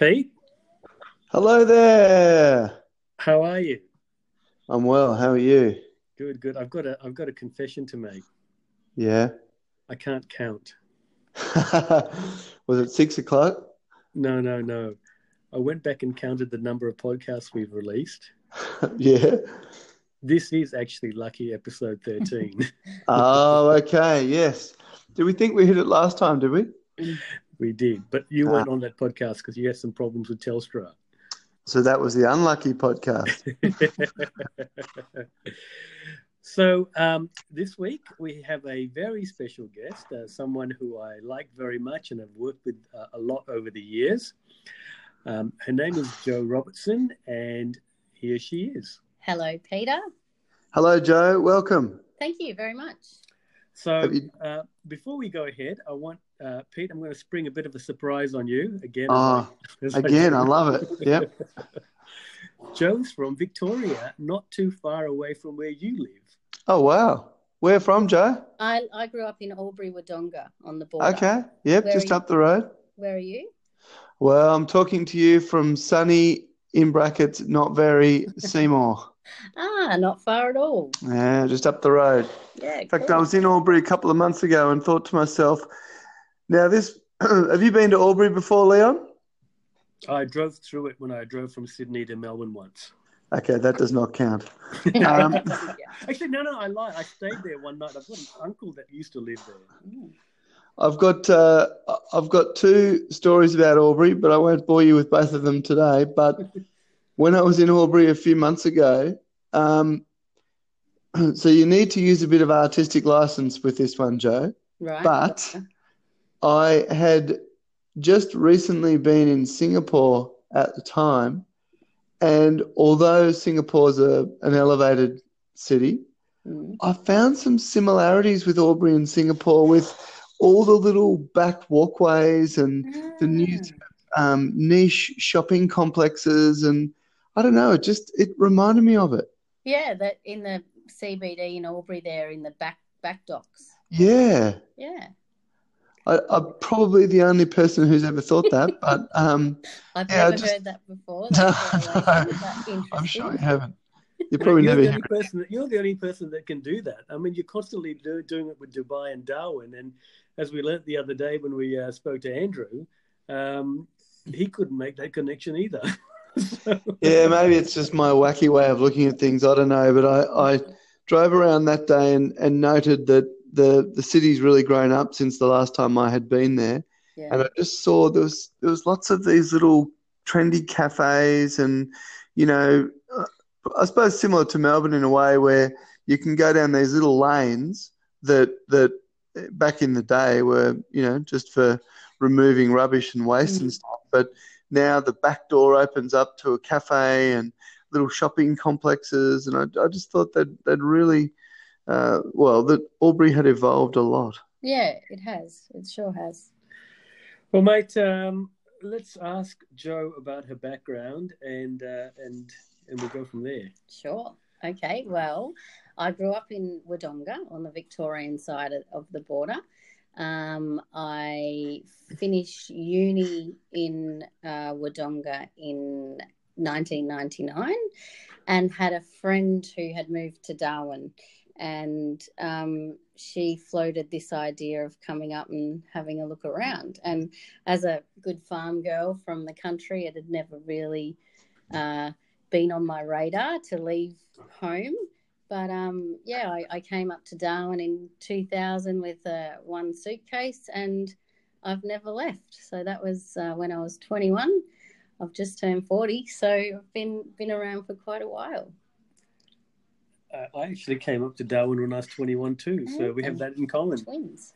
Pete, Hello there. how are you? I'm well. How are you? Good, good. I've got a I've got a confession to make. Yeah. I can't count. Was it six o'clock? No, no, no. I went back and counted the number of podcasts we've released. yeah. This is actually lucky episode 13. Oh, okay. Yes. Did we think we hit it last time? Did we? We did, but you weren't on that podcast because you had some problems with Telstra. So that was the unlucky podcast. so um, this week we have a very special guest, uh, someone who I like very much and have worked with uh, a lot over the years. Um, her name is Jo Robertson, and here she is. Hello, Peter. Hello, Joe. Welcome. Thank you very much. So you- uh, before we go ahead, I want uh, Pete. I'm going to spring a bit of a surprise on you again. as Oh, I- as Again, do. I love it. Yep. Joe's from Victoria, not too far away from where you live. Oh, wow. Where from, Joe? I, I grew up in Albury Wodonga on the border. Okay. Yep. Where Just up the road. Where are you? Well, I'm talking to you from sunny, in brackets, not very Seymour. Ah, not far at all. Yeah, just up the road. Yeah. In fact, cool. I was in Albury a couple of months ago and thought to myself, now this, have you been to Albury before, Leon? I drove through it when I drove from Sydney to Melbourne once. Okay, that does not count. Um, Actually, no, no, I lie. I stayed there one night. I've got an uncle that used to live there. Mm. I've got uh, I've got two stories about Albury, but I won't bore you with both of them today. But when I was in Albury a few months ago, um, so you need to use a bit of artistic license with this one, Joe. Right. But I had just recently been in Singapore at the time, and although Singapore's a, an elevated city, Mm. I found some similarities with Albury and Singapore with all the little back walkways and the new um, niche shopping complexes, and I don't know, it just it reminded me of it. Yeah, that in the CBD in Albury there in the back back docks. Yeah. Yeah. I, I'm probably the only person who's ever thought that, but um, I've Yeah, never just- heard that before. No, That's no. very. I'm sure you haven't. You probably you're never the hear only person. That, you're the only person that can do that. I mean, you're constantly do, doing it with Dubai and Darwin, and as we learnt the other day when we uh, spoke to Andrew, um, he couldn't make that connection either. So- Yeah, maybe it's just my wacky way of looking at things. I don't know, but I, I drove around that day and, and noted that the the city's really grown up since the last time I had been there, Yeah. and I just saw there was there was lots of these little trendy cafes, and you know, uh, I suppose similar to Melbourne in a way where you can go down these little lanes that that back in the day were you know just for removing rubbish and waste and stuff, but now the back door opens up to a cafe and little shopping complexes, and I, I just thought that that really, uh, well, that Albury had evolved a lot. yeah, it has. It sure has. well, mate, um, let's ask Joe about her background, and uh, and and we'll go from there. Sure. Okay. Well, I grew up in Wodonga on the Victorian side of- of the border. Um, I finished uni in uh, Wodonga in 1999 and had a friend who had moved to Darwin. And um, she floated this idea of coming up and having a look around. And as a good farm girl from the country, it had never really uh, been on my radar to leave home. But um, yeah, I, I came up to Darwin in 2000 with uh, one suitcase and I've never left. So that was uh, when I was 21. I've just turned 40, so I've been been around for quite a while. Uh, I actually came up to Darwin when I was 21 too, so we have that in common. Twins.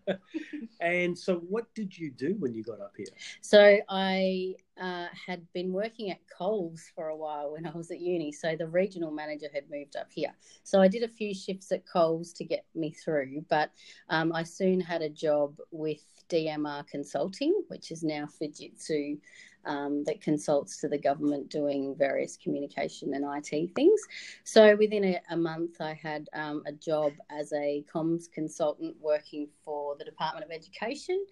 and so, what did you do when you got up here? So I uh, had been working at Coles for a while when I was at uni. So the regional manager had moved up here. So I did a few shifts at Coles to get me through, but um, I soon had a job with DMR Consulting, which is now Fujitsu, um, that consults to the government doing various communication and IT things. So within a, a month, I had um, a job as a comms consultant working for the Department of Education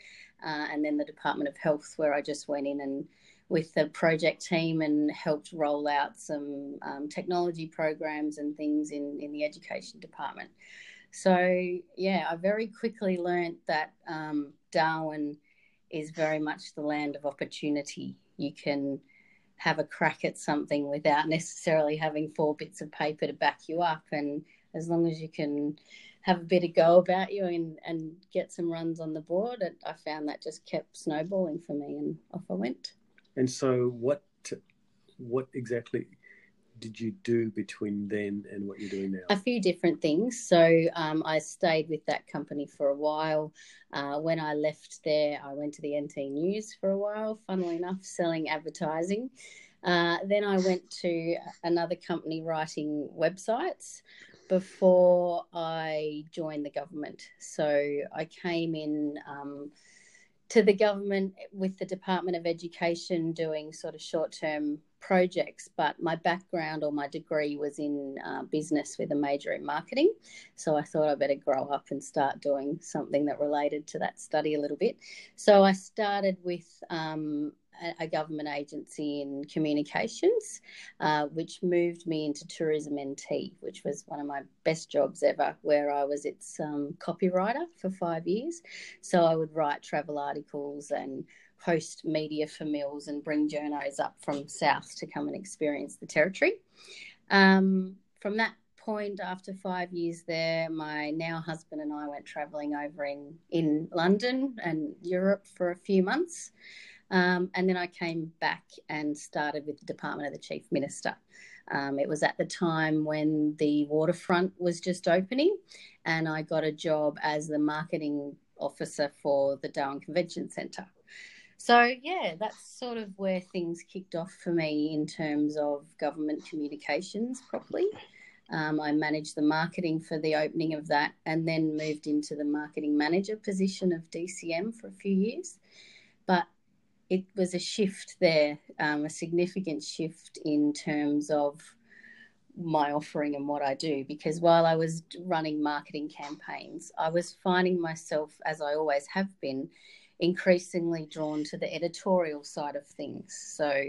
uh, and then the Department of Health, where I just went in and with the project team and helped roll out some um, technology programs and things in, in the education department. So, yeah, I very quickly learned that um, Darwin is very much the land of opportunity. You can have a crack at something without necessarily having four bits of paper to back you up. And as long as you can have a bit of go about you and, and get some runs on the board, it, I found that just kept snowballing for me and off I went. And so, what what exactly did you do between then and what you're doing now? A few different things. So um, I stayed with that company for a while. Uh, when I left there, I went to the NT News for a while, funnily enough, selling advertising. Uh, then I went to another company writing websites before I joined the government. So I came in. Um, to the government with the Department of Education doing sort of short term projects, but my background or my degree was in uh, business with a major in marketing. So I thought I better grow up and start doing something that related to that study a little bit. So I started with um, a government agency in communications, uh, which moved me into Tourism NT, which was one of my best jobs ever, where I was its um, copywriter for five years. So I would write travel articles and host media for meals and bring journos up from south to come and experience the territory. Um, from that point, after five years there, my now husband and I went travelling over in in London and Europe for a few months. Um, and then I came back and started with the Department of the Chief Minister. Um, it was at the time when the waterfront was just opening, and I got a job as the marketing officer for the Darwin Convention Centre. So, yeah, that's sort of where things kicked off for me in terms of government communications properly. Um, I managed the marketing for the opening of that and then moved into the marketing manager position of DCM for a few years. But it was a shift there, um, a significant shift in terms of my offering and what I do. Because while I was running marketing campaigns, I was finding myself, as I always have been, increasingly drawn to the editorial side of things. So,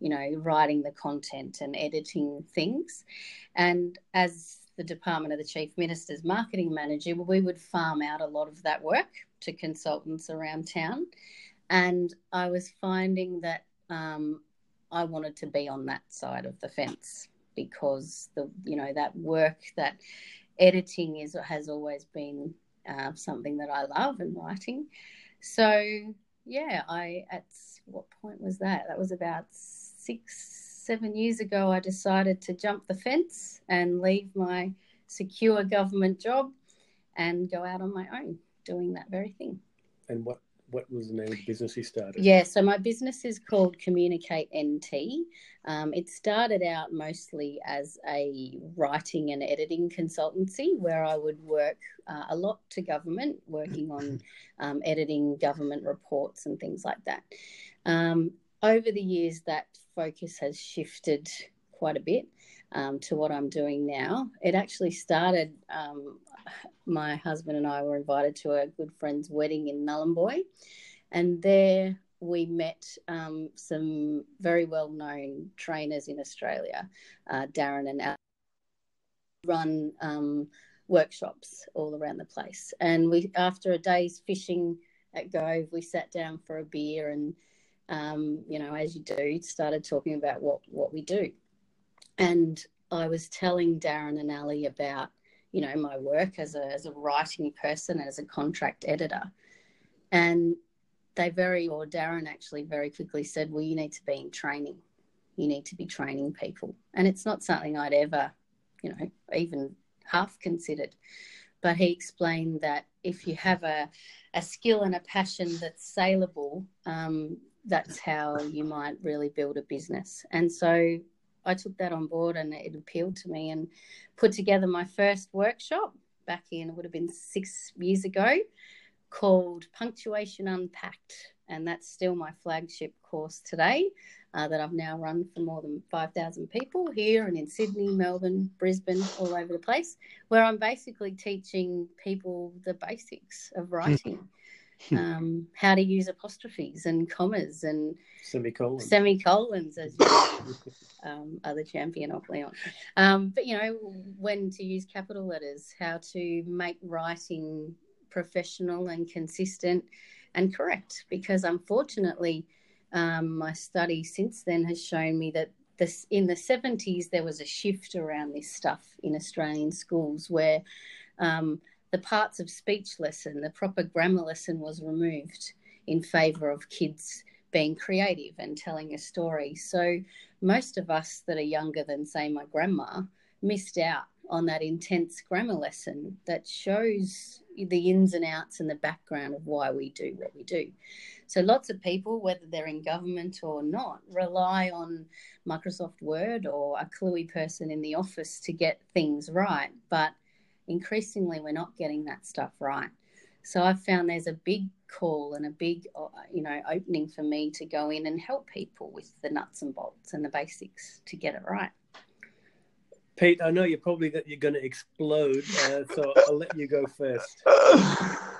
you know, writing the content and editing things. And as the Department of the Chief Minister's marketing manager, we would farm out a lot of that work to consultants around town and I was finding that um, I wanted to be on that side of the fence because the you know that work that editing is has always been uh, something that I love and writing. So yeah, I at what point was that? That was about six seven years ago. I decided to jump the fence and leave my secure government job and go out on my own doing that very thing. And what what was the name of the business you started? Yeah, so my business is called Communicate NT. Um, it started out mostly as a writing and editing consultancy where I would work uh, a lot to government, working on um, editing government reports and things like that. Um, over the years, that focus has shifted quite a bit. Um, to what I'm doing now. It actually started, um, my husband and I were invited to a good friend's wedding in Nhulunbuy, and there we met um, some very well known trainers in Australia, uh, Darren and Al, run um, workshops all around the place. And we, after a day's fishing at Gove, we sat down for a beer and, um, you know, as you do, started talking about what, what we do. And I was telling Darren and Ali about you know my work as a as a writing person as a contract editor. And they very or darren actually very quickly said well you need to be in training. You need to be training people. And it's not something i'd ever you know even half considered. But he explained that if you have a, a skill and a passion that's saleable um, that's how you might really build a business. And so I took that on board and it appealed to me and put together my first workshop back in, it would have been six years ago, called Punctuation Unpacked. And that's still my flagship course today uh, that I've now run for more than 5,000 people here and in Sydney, Melbourne, Brisbane, all over the place, where I'm basically teaching people the basics of writing. Um, how to use apostrophes and commas and Semicolons. semicolons as you um, are the champion of Leon. Um, but you know when to use capital letters, how to make writing professional and consistent and correct. Because unfortunately, um, my study since then has shown me that this in the 70s there was a shift around this stuff in Australian schools where um, the parts of speech lesson, the proper grammar lesson was removed in favour of kids being creative and telling a story. So most of us that are younger than, say, my grandma missed out on that intense grammar lesson that shows the ins and outs and the background of why we do what we do. So lots of people, whether they're in government or not, rely on Microsoft Word or a cluey person in the office to get things right. But increasingly, we're not getting that stuff right. So I've found there's a big call and a big, uh, you know, opening for me to go in and help people with the nuts and bolts and the basics to get it right. Pete, I know you're probably that you're going to explode, uh, so I'll let you go first.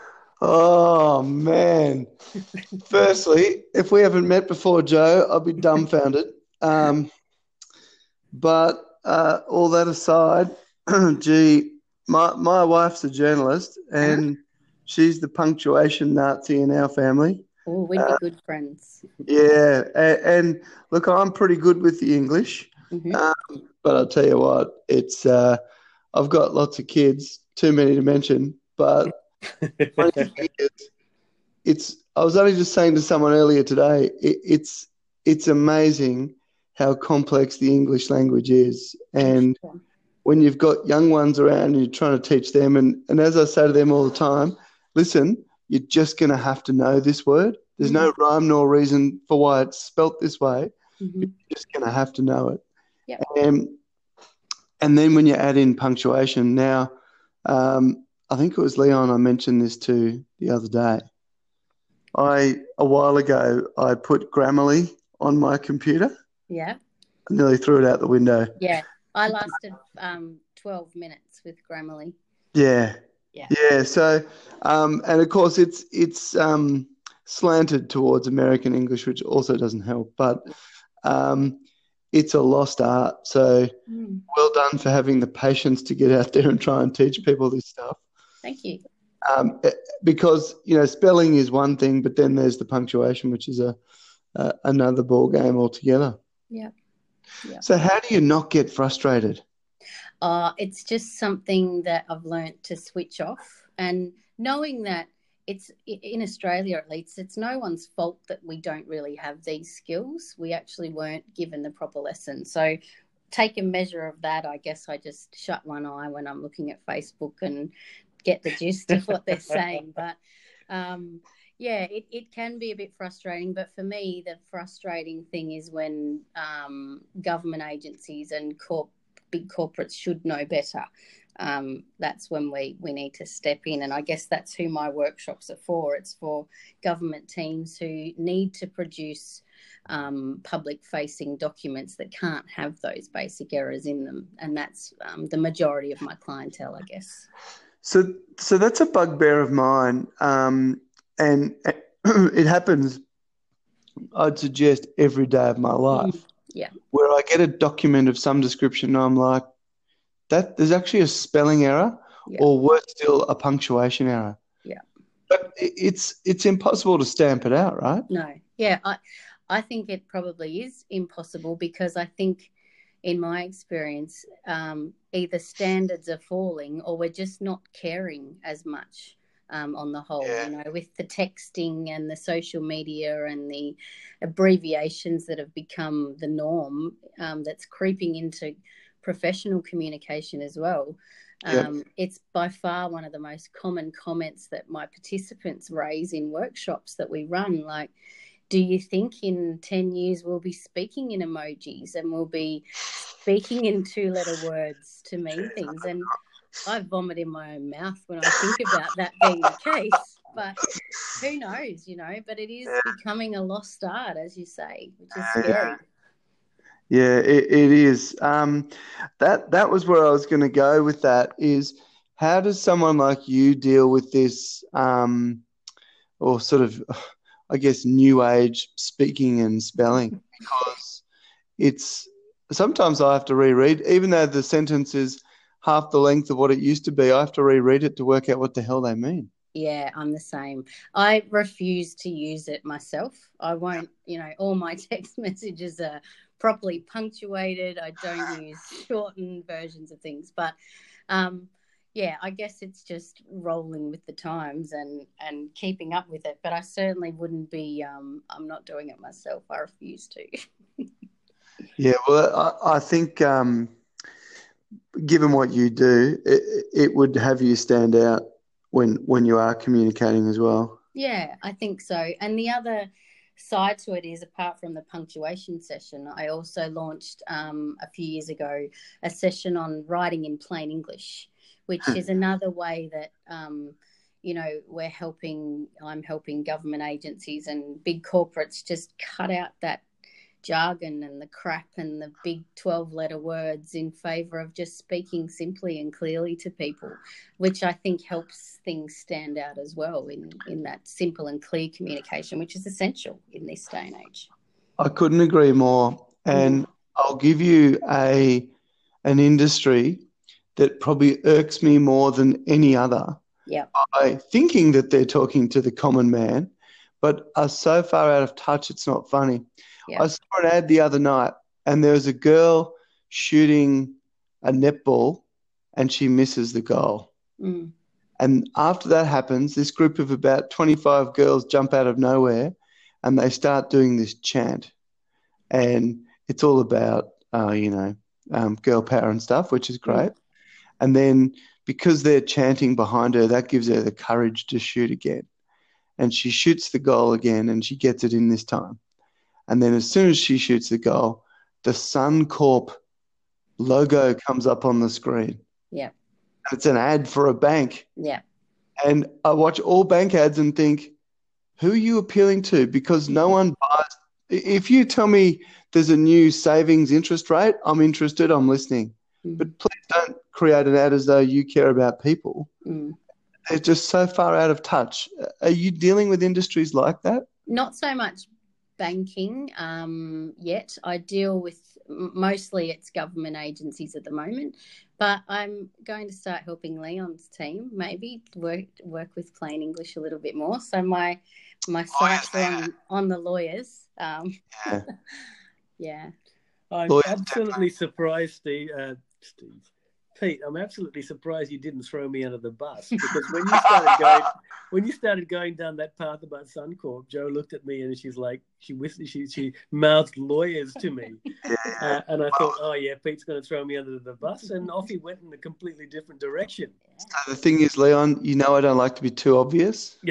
Oh man! Firstly, if we haven't met before, Joe, I'll be dumbfounded. Um, but uh, all that aside, gee, my my wife's a journalist, and she's the punctuation Nazi in our family. Oh, we'd be Uh, good friends. Yeah, and, and look, I'm pretty good with the English, Mhm. um, but I'll tell you what, it's uh, I've got lots of kids, too many to mention. But funny it's I was only just saying to someone earlier today, it, it's it's amazing how complex the English language is, and when you've got young ones around and you're trying to teach them, and, and as I say to them all the time, listen, you're just going to have to know this word. There's no rhyme nor reason for why it's spelt this way. Mhm. You're just going to have to know it. Yep. And, and then when you add in punctuation, now, um, I think it was Leon I mentioned this to the other day. I, a while ago, I put Grammarly on my computer. Yeah, I nearly threw it out the window. yeah. I lasted um, 12 minutes with Grammarly. Yeah. Yeah. Yeah. So, um, and of course, it's it's um, slanted towards American English, which also doesn't help. But um, it's a lost art. So, Mm, well done for having the patience to get out there and try and teach people this stuff. thank you. Um, eh, because you know, spelling is one thing, but then there's the punctuation, which is a, a another ball game altogether. Yeah. Yeah. So, how do you not get frustrated? Uh, it's just something that I've learnt to switch off and knowing that it's in Australia at least, it's no one's fault that we don't really have these skills. We actually weren't given the proper lesson. So, take a measure of that. I guess I just shut one eye when I'm looking at Facebook and get the gist of what they're saying. But um, yeah, it, it can be a bit frustrating. But for me, the frustrating thing is when um, government agencies and corp big corporates should know better. Um, that's when we, we need to step in. And I guess that's who my workshops are for. It's for government teams who need to produce um, public facing documents that can't have those basic errors in them. And that's um, the majority of my clientele, I guess. So, so that's a bugbear of mine, um, and it happens. I'd suggest every day of my life. yeah. Where I get a document of some description, and I'm like, that there's actually a spelling error, Yeah. or worse still, a punctuation error. Yeah. But it's it's impossible to stamp it out, right? No, yeah, I, I think it probably is impossible because I think, in my experience, um, either standards are falling or we're just not caring as much um, on the whole. Yeah. You know, with the texting and the social media and the abbreviations that have become the norm, um, that's creeping into professional communication as well. Yep. Um, it's by far one of the most common comments that my participants raise in workshops that we run. Like, do you think in 10 years we'll be speaking in emojis and we'll be speaking in two letter words to mean things? And I vomit in my own mouth when I think about that being the case. but who knows, you know? But it is becoming a lost art, as you say, which is scary. Yeah, it, it is. Um, that that was where I was going to go with that. Is how does someone like you deal with this, um, or sort of, I guess, new age speaking and spelling? Because it's sometimes I have to reread, even though the sentence is half the length of what it used to be. I have to reread it to work out what the hell they mean. Yeah, I'm the same. I refuse to use it myself. I won't, you know, all my text messages are properly punctuated. I don't use shortened versions of things. But um, yeah, I guess it's just rolling with the times and, and keeping up with it. But I certainly wouldn't be, um, I'm not doing it myself. I refuse to. yeah, well, I, I think um, given what you do, it, it would have you stand out when when you are communicating as well. Yeah, I think so. And the other side to it is apart from the punctuation session, I also launched um, a few years ago a session on writing in plain English, which hmm. is another way that. Um, you know, we're helping, I'm helping government agencies and big corporates just cut out that jargon and the crap and the big 12 letter words in favor of just speaking simply and clearly to people, which I think helps things stand out as well in, in that simple and clear communication, which is essential in this day and age. I couldn't agree more. And. I'll give you a an industry that probably irks me more than any other. Yeah. By thinking that they're talking to the common man, but are so far out of touch it's not funny. Yeah. I saw an ad the other night, and there was a girl shooting a netball, and she misses the goal. Mm. And after that happens, this group of about 25 girls jump out of nowhere and they start doing this chant. And it's all about, uh, you know, um, girl power and stuff, which is great. Mm. And then because they're chanting behind her, that gives her the courage to shoot again. And she shoots the goal again and she gets it in this time. And then as soon as she shoots the goal, the Suncorp logo comes up on the screen. Yeah. It's an ad for a bank. Yeah. And I watch all bank ads and think, who are you appealing to? Because no one buys. If you tell me there's a new savings interest rate, I'm interested, I'm listening. Mm. But please don't create an ad as though you care about people. Mm. They're just so far out of touch. Are you dealing with industries like that? Not so much banking um, yet. I deal with mostly it's government agencies at the moment, but I'm going to start helping Leon's team maybe work work with plain English a little bit more. So my my sights are on, on the lawyers. Um, yeah. yeah. I'm absolutely surprised, Steve. Uh, Steve Pete, I'm absolutely surprised you didn't throw me under the bus because when you started going when you started going down that path about Suncorp, Joe looked at me and she's like she she she mouthed lawyers to me, uh, and I thought, oh yeah, Pete's going to throw me under the bus, and off he went in a completely different direction. the thing is, Leon, you know I don't like to be too obvious.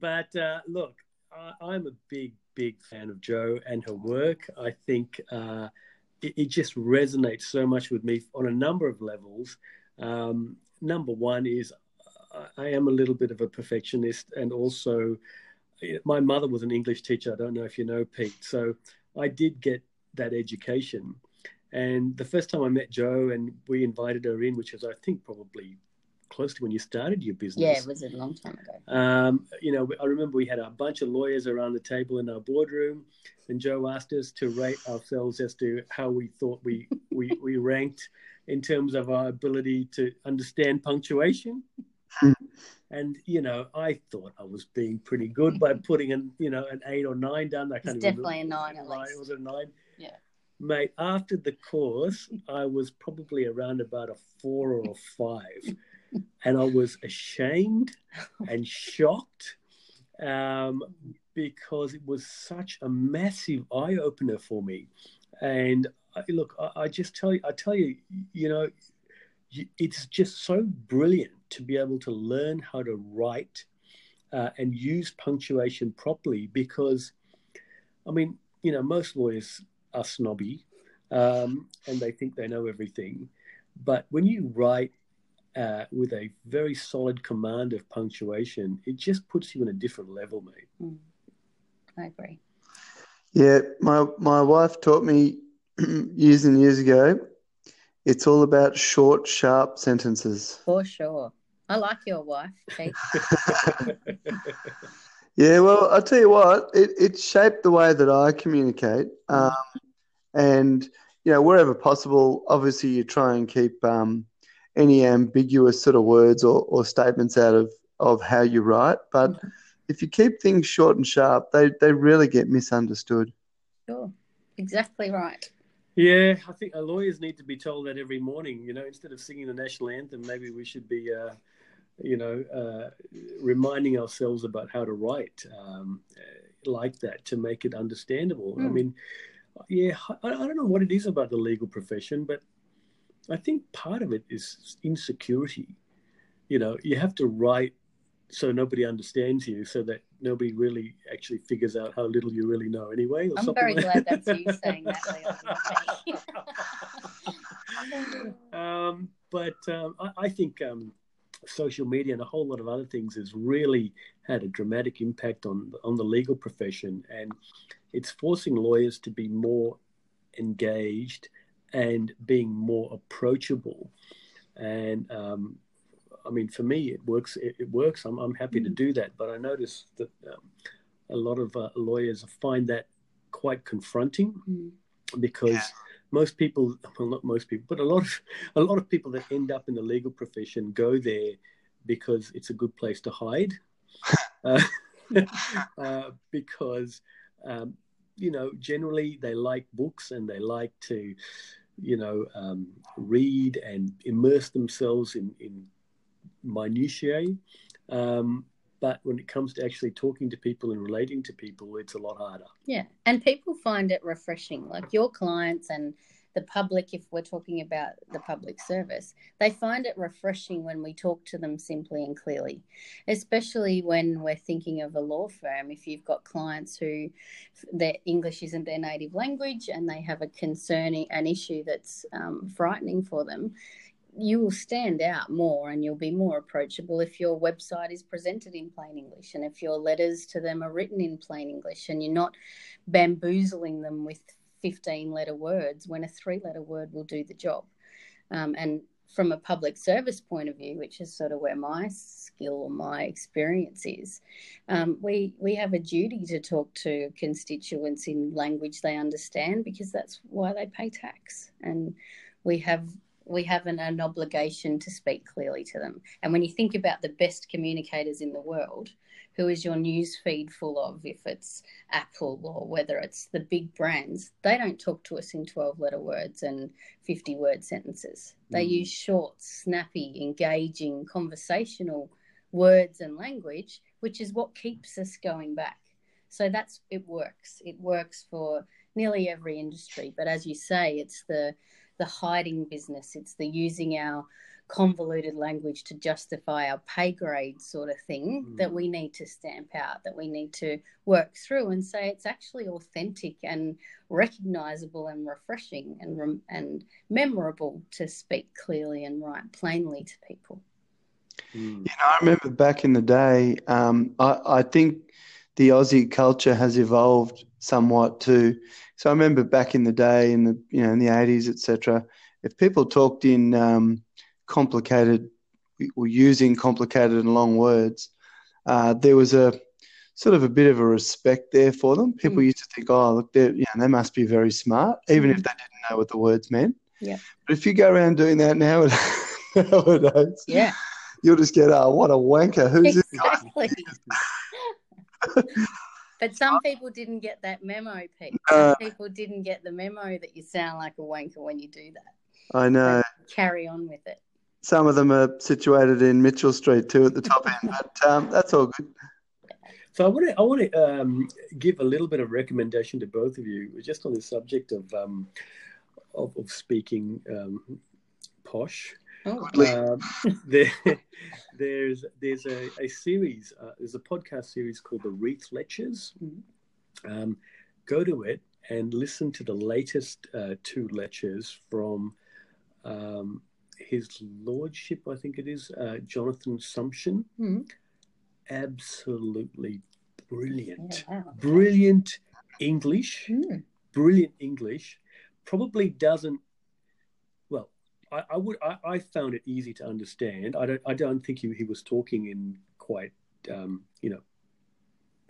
But uh, look, I, am a big big fan of Joe and her work. I think. Uh, it, it, just resonates so much with me on a number of levels. Um, number one is I am a little bit of a perfectionist, and also my mother was an English teacher. I don't know if you know Pete, so I did get that education. And the first time I met Joe, and we invited her in, which was I think probably close to when you started your business. Yeah, it was a long time ago. Um, you know, I remember we had a bunch of lawyers around the table in our boardroom, and Joe asked us to rate ourselves as to how we thought we we, we ranked in terms of our ability to understand punctuation. And you know, I thought I was being pretty good by putting an you know an eight or nine down. I can't definitely a nine. At least. It was a nine. Yeah. Mate, after the course, I was probably around about a four or a five and I was ashamed and shocked um, because it was such a massive eye opener for me. And I, look, I, I, just tell you, I tell you, you know, it's just so brilliant to be able to learn how to write uh, and use punctuation properly because, I mean, you know, most lawyers are snobby um, and they think they know everything. But when you write uh, with a very solid command of punctuation, it just puts you in a different level, mate. Mm. I agree. Yeah, my my wife taught me years and years ago. It's all about short, sharp sentences. For sure. I like your wife, Pete. Yeah, well, I'll tell you what, it, it shaped the way that I communicate. Um, and, you know, wherever possible, obviously you try and keep um, any ambiguous sort of words or, or statements out of, of how you write. But Mhm. if you keep things short and sharp, they, they really get misunderstood. Sure. Exactly right. Yeah, I think our lawyers need to be told that every morning. You know, instead of singing the national anthem, maybe we should be, uh, you know, uh, reminding ourselves about how to write um, uh, like that to make it understandable. I Mm. mean, yeah, I, I don't know what it is about the legal profession, but I think part of it is insecurity. You know, you have to write so nobody understands you, so that nobody really actually figures out how little you really know anyway. Or I'm very like glad that's you saying that, um, but um, I, I think um, social media and a whole lot of other things has really had a dramatic impact on on the legal profession, and it's forcing lawyers to be more engaged and being more approachable. And um, I mean, for me, it works. It, it works. I'm, I'm happy to do that. But I notice that um, a lot of uh, lawyers find that quite confronting Mm. because most people well not most people but a lot of a lot of people that end up in the legal profession go there because it's a good place to hide uh, uh, because um, you know generally they like books and they like to you know um, read and immerse themselves in in minutiae um, but when it comes to actually talking to people and relating to people it's a lot harder Yeah, and people find it refreshing. Like your clients and the public, if we're talking about the public service, they find it refreshing when we talk to them simply and clearly, especially when we're thinking of a law firm. If you've got clients who their English isn't their native language and they have a concerning an issue that's um, frightening for them, you will stand out more and you'll be more approachable if your website is presented in plain English and if your letters to them are written in plain English and you're not bamboozling them with 15 letter words when a three letter word will do the job. Um, and from a public service point of view, which is sort of where my skill or my experience is, um, we we have a duty to talk to constituents in language they understand because that's why they pay tax, and we have we have an, an obligation to speak clearly to them. And when you think about the best communicators in the world, who is your news feed full of? If it's Apple or whether it's the big brands, they don't talk to us in 12 letter words and 50 word sentences. They Mm. use short, snappy, engaging, conversational words and language, which is what keeps us going back. So that's it works. It works for nearly every industry. But as you say, it's the the hiding business. It's the using our convoluted language to justify our pay grade sort of thing Mm. that we need to stamp out, that we need to work through and say it's actually authentic and recognizable and refreshing and rem- and memorable to speak clearly and write plainly to people. Mm. You know, I remember back in the day, um, I, I think the Aussie culture has evolved somewhat too. So I remember back in the day, in the you know in the eighties, etc. If people talked in um, complicated or using complicated and long words, uh, there was a sort of a bit of a respect there for them. People Mm. used to think, oh, look, they you know, they must be very smart, even if Mhm. they didn't know what the words meant. Yeah. But if you go around doing that nowadays, nowadays Yeah, you'll just get, oh, what a wanker. Who's this guy? exactly. but some people didn't get that memo, Pete. No. Some people didn't get the memo that you sound like a wanker when you do that. I know. Carry on with it. Some of them are situated in Mitchell Street too at the top end, but um, that's all good. So I want to I want to um, give a little bit of recommendation to both of you, just on the subject of um, of, of speaking um, posh. Oh, Um, there, there's there's a, a series, uh, there's a podcast series called the Reith Lectures. Mhm. Um, go to it and listen to the latest uh, two lectures from um, his lordship, I think it is, uh, Jonathan Sumption. Hmm. Absolutely brilliant. Yeah, wow. Brilliant English. Hmm. Brilliant English. Probably doesn't. I, I would. I, I found it easy to understand. I don't. I don't think he, he was talking in quite, um, you know,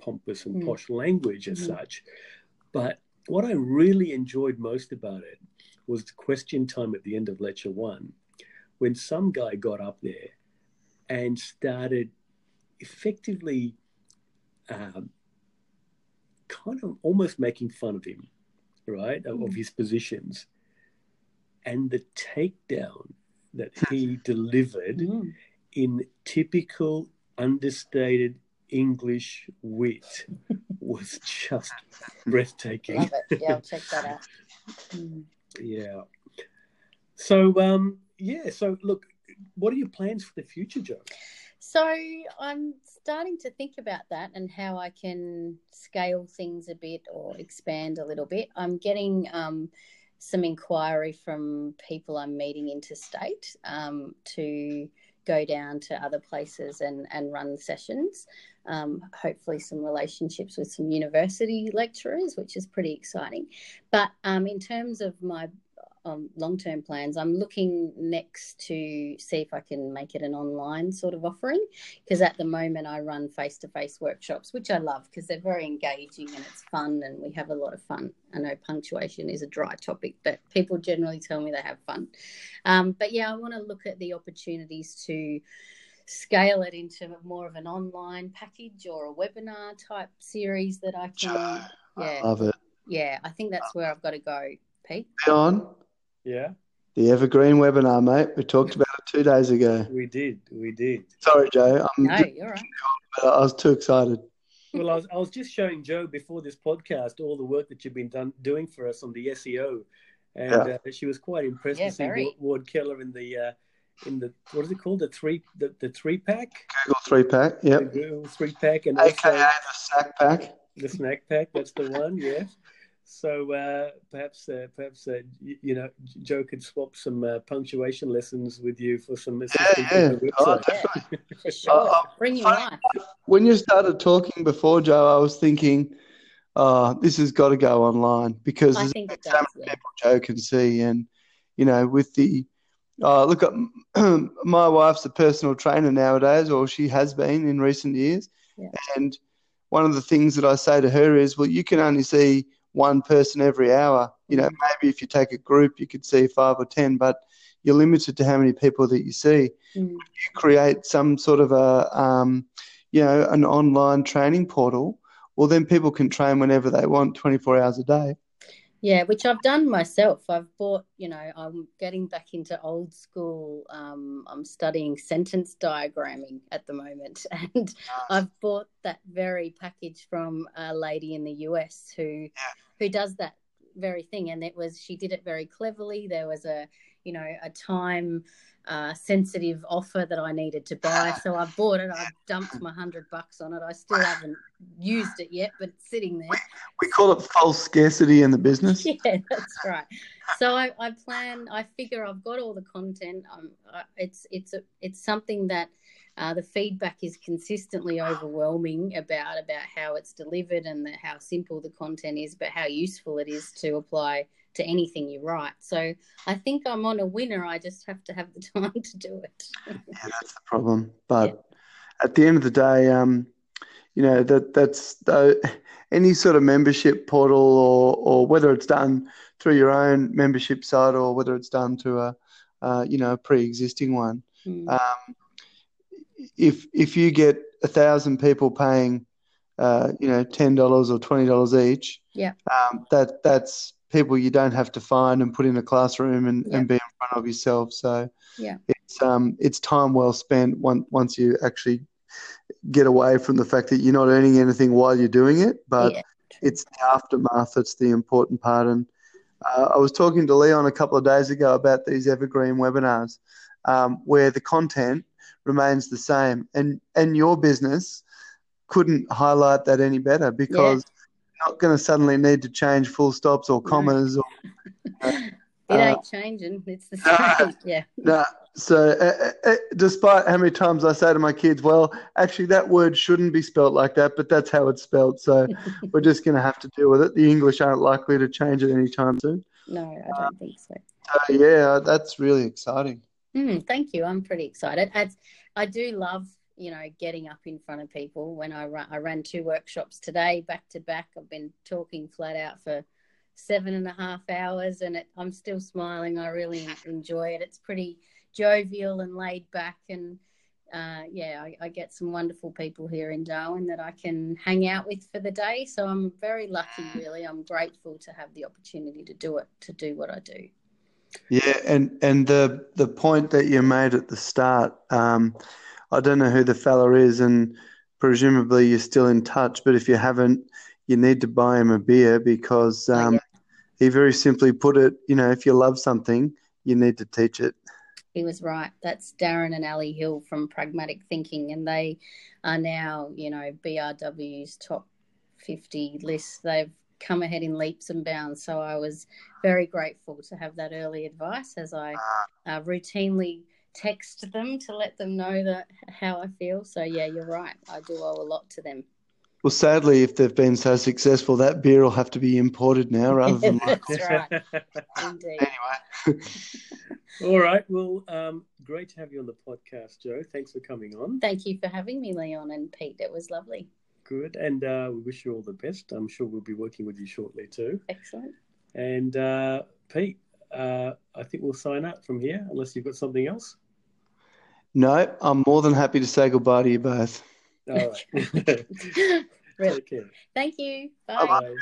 pompous and Mm. posh language as Mhm. such. But what I really enjoyed most about it was the question time at the end of lecture one, when some guy got up there and started effectively um, kind of almost making fun of him, right, of, of Mm. his positions. And the takedown that he delivered Hmm. in typical understated English wit was just breathtaking. Yeah, I'll check that out. Hmm. Yeah. So um yeah, so look, what are your plans for the future, Joe? So I'm starting to think about that and how I can scale things a bit or expand a little bit. I'm getting um, some inquiry from people I'm meeting interstate um, to go down to other places and, and run sessions. Um, hopefully, some relationships with some university lecturers, which is pretty exciting. But um, in terms of my um, long term plans, I'm looking next to see if I can make it an online sort of offering because at the moment I run face to face workshops, which I love because they're very engaging and it's fun and we have a lot of fun. I know punctuation is a dry topic, but people generally tell me they have fun. Um, but yeah, I want to look at the opportunities to scale it into more of an online package or a webinar type series that I can. I Yeah, love it. yeah, I think that's where I've got to go, Pete. John, Yeah, the Evergreen webinar, mate. We talked about it two days ago. we did. We did. Sorry, Joe. I'm, No, you're right. I was too excited. Well, I was, I was just showing Joe before this podcast all the work that you've been done, doing for us on the SEO, and uh, she was quite impressed Yeah, to see. Ward, Ward Keller in the uh, in the what is it called the three the, the three pack Google three pack. the Yep. Google three pack and AKA also the sack pack. the snack pack. That's the one. Yes. So uh, perhaps uh, perhaps uh, you, you know Joe could swap some uh, punctuation lessons with you for some assistance yeah. with Oh, website. Yeah, for sure. Uh, Bring your funny- life. When you started talking before, Joe, I was thinking, oh, this has got to go online because I there's think it so does. many Yeah. people Joe can see. And, you know, with the, uh, look, at my wife's a personal trainer nowadays, or she has been in recent years. Yeah. And one of the things that I say to her is, well, you can only see one person every hour. You know, maybe if you take a group, you could see five or 10, but you're limited to how many people that you see Mm. you create some sort of a um, you know an online training portal well then people can train whenever they want 24 hours a day Yeah, which I've done myself. I've bought, you know, I'm getting back into old school. Um, I'm studying sentence diagramming at the moment, and I've bought that very package from a lady in the US who who does that very thing. And it was she did it very cleverly. There was a, you know, a time uh, sensitive offer that I needed to buy, so I bought it. I dumped my hundred bucks on it. I still haven't used it yet, but it's sitting there. we call it false scarcity in the business Yeah, that's right. So I, I plan. I figure I've got all the content. Um, it's it's a, it's something that uh, the feedback is consistently overwhelming about about how it's delivered and the, how simple the content is, but how useful it is to apply to anything you write. So I think I'm on a winner. I just have to have the time to do it. yeah that's the problem but at the end of the day um you know that that's the, any sort of membership portal or or whether it's done through your own membership site or whether it's done through a uh, you know a pre-existing one Mm. um, if if you get a thousand people paying, uh, you know, ten dollars or twenty dollars each, Yeah. um, that that's people you don't have to find and put in a classroom and, Yeah. and be in front of yourself. So Yeah. it's um it's time well spent once once you actually get away from the fact that you're not earning anything while you're doing it, but yeah. it's the aftermath that's the important part. And uh, I was talking to Leon a couple of days ago about these evergreen webinars, um, where the content remains the same, and and your business couldn't highlight that any better because you're not going to suddenly need to change full stops or commas. Or, It Uh, ain't changing. It's the same. yeah. Nah, so uh, uh, uh, despite how many times I say to my kids, well, actually that word shouldn't be spelt like that, but that's how it's spelled. So we're just going to have to deal with it. The English aren't likely to change it anytime soon. No, I don't think so. So yeah, that's really exciting. Mm, thank you. I'm pretty excited. As I do love, you know, getting up in front of people. When I ran, I ran two workshops today, back to back. I've been talking flat out for seven and a half hours, and it, I'm still smiling. I really enjoy it. It's pretty jovial and laid back, and uh, yeah, I, I get some wonderful people here in Darwin that I can hang out with for the day. So I'm very lucky, really. I'm grateful to have the opportunity to do it, to do what I do. Yeah, and and the the point that you made at the start, um, I don't know who the fella is, and presumably you're still in touch. But if you haven't, you need to buy him a beer because Oh, um, yeah. he very simply put it. You know, if you love something, you need to teach it. He was right. That's Darren and Ali Hill from Pragmatic Thinking, and they are now, you know, BRW's top 50 list. They've come ahead in leaps and bounds. So I was very grateful to have that early advice as I uh, routinely text them to let them know that how I feel. So yeah, you're right. I do owe a lot to them. Well, sadly, if they've been so successful, that beer will have to be imported now rather than. That's right. Indeed. anyway, All right. Well, um, great to have you on the podcast, Joe. Thanks for coming on. Thank you for having me, Leon and Pete. It was lovely. Good. And uh, we wish you all the best. I'm sure we'll be working with you shortly too. Excellent. And uh, Pete, uh, I think we'll sign up from here unless you've got something else. no, I'm more than happy to say goodbye to you both. All right. really. Take care. Thank you. Bye-bye. Bye.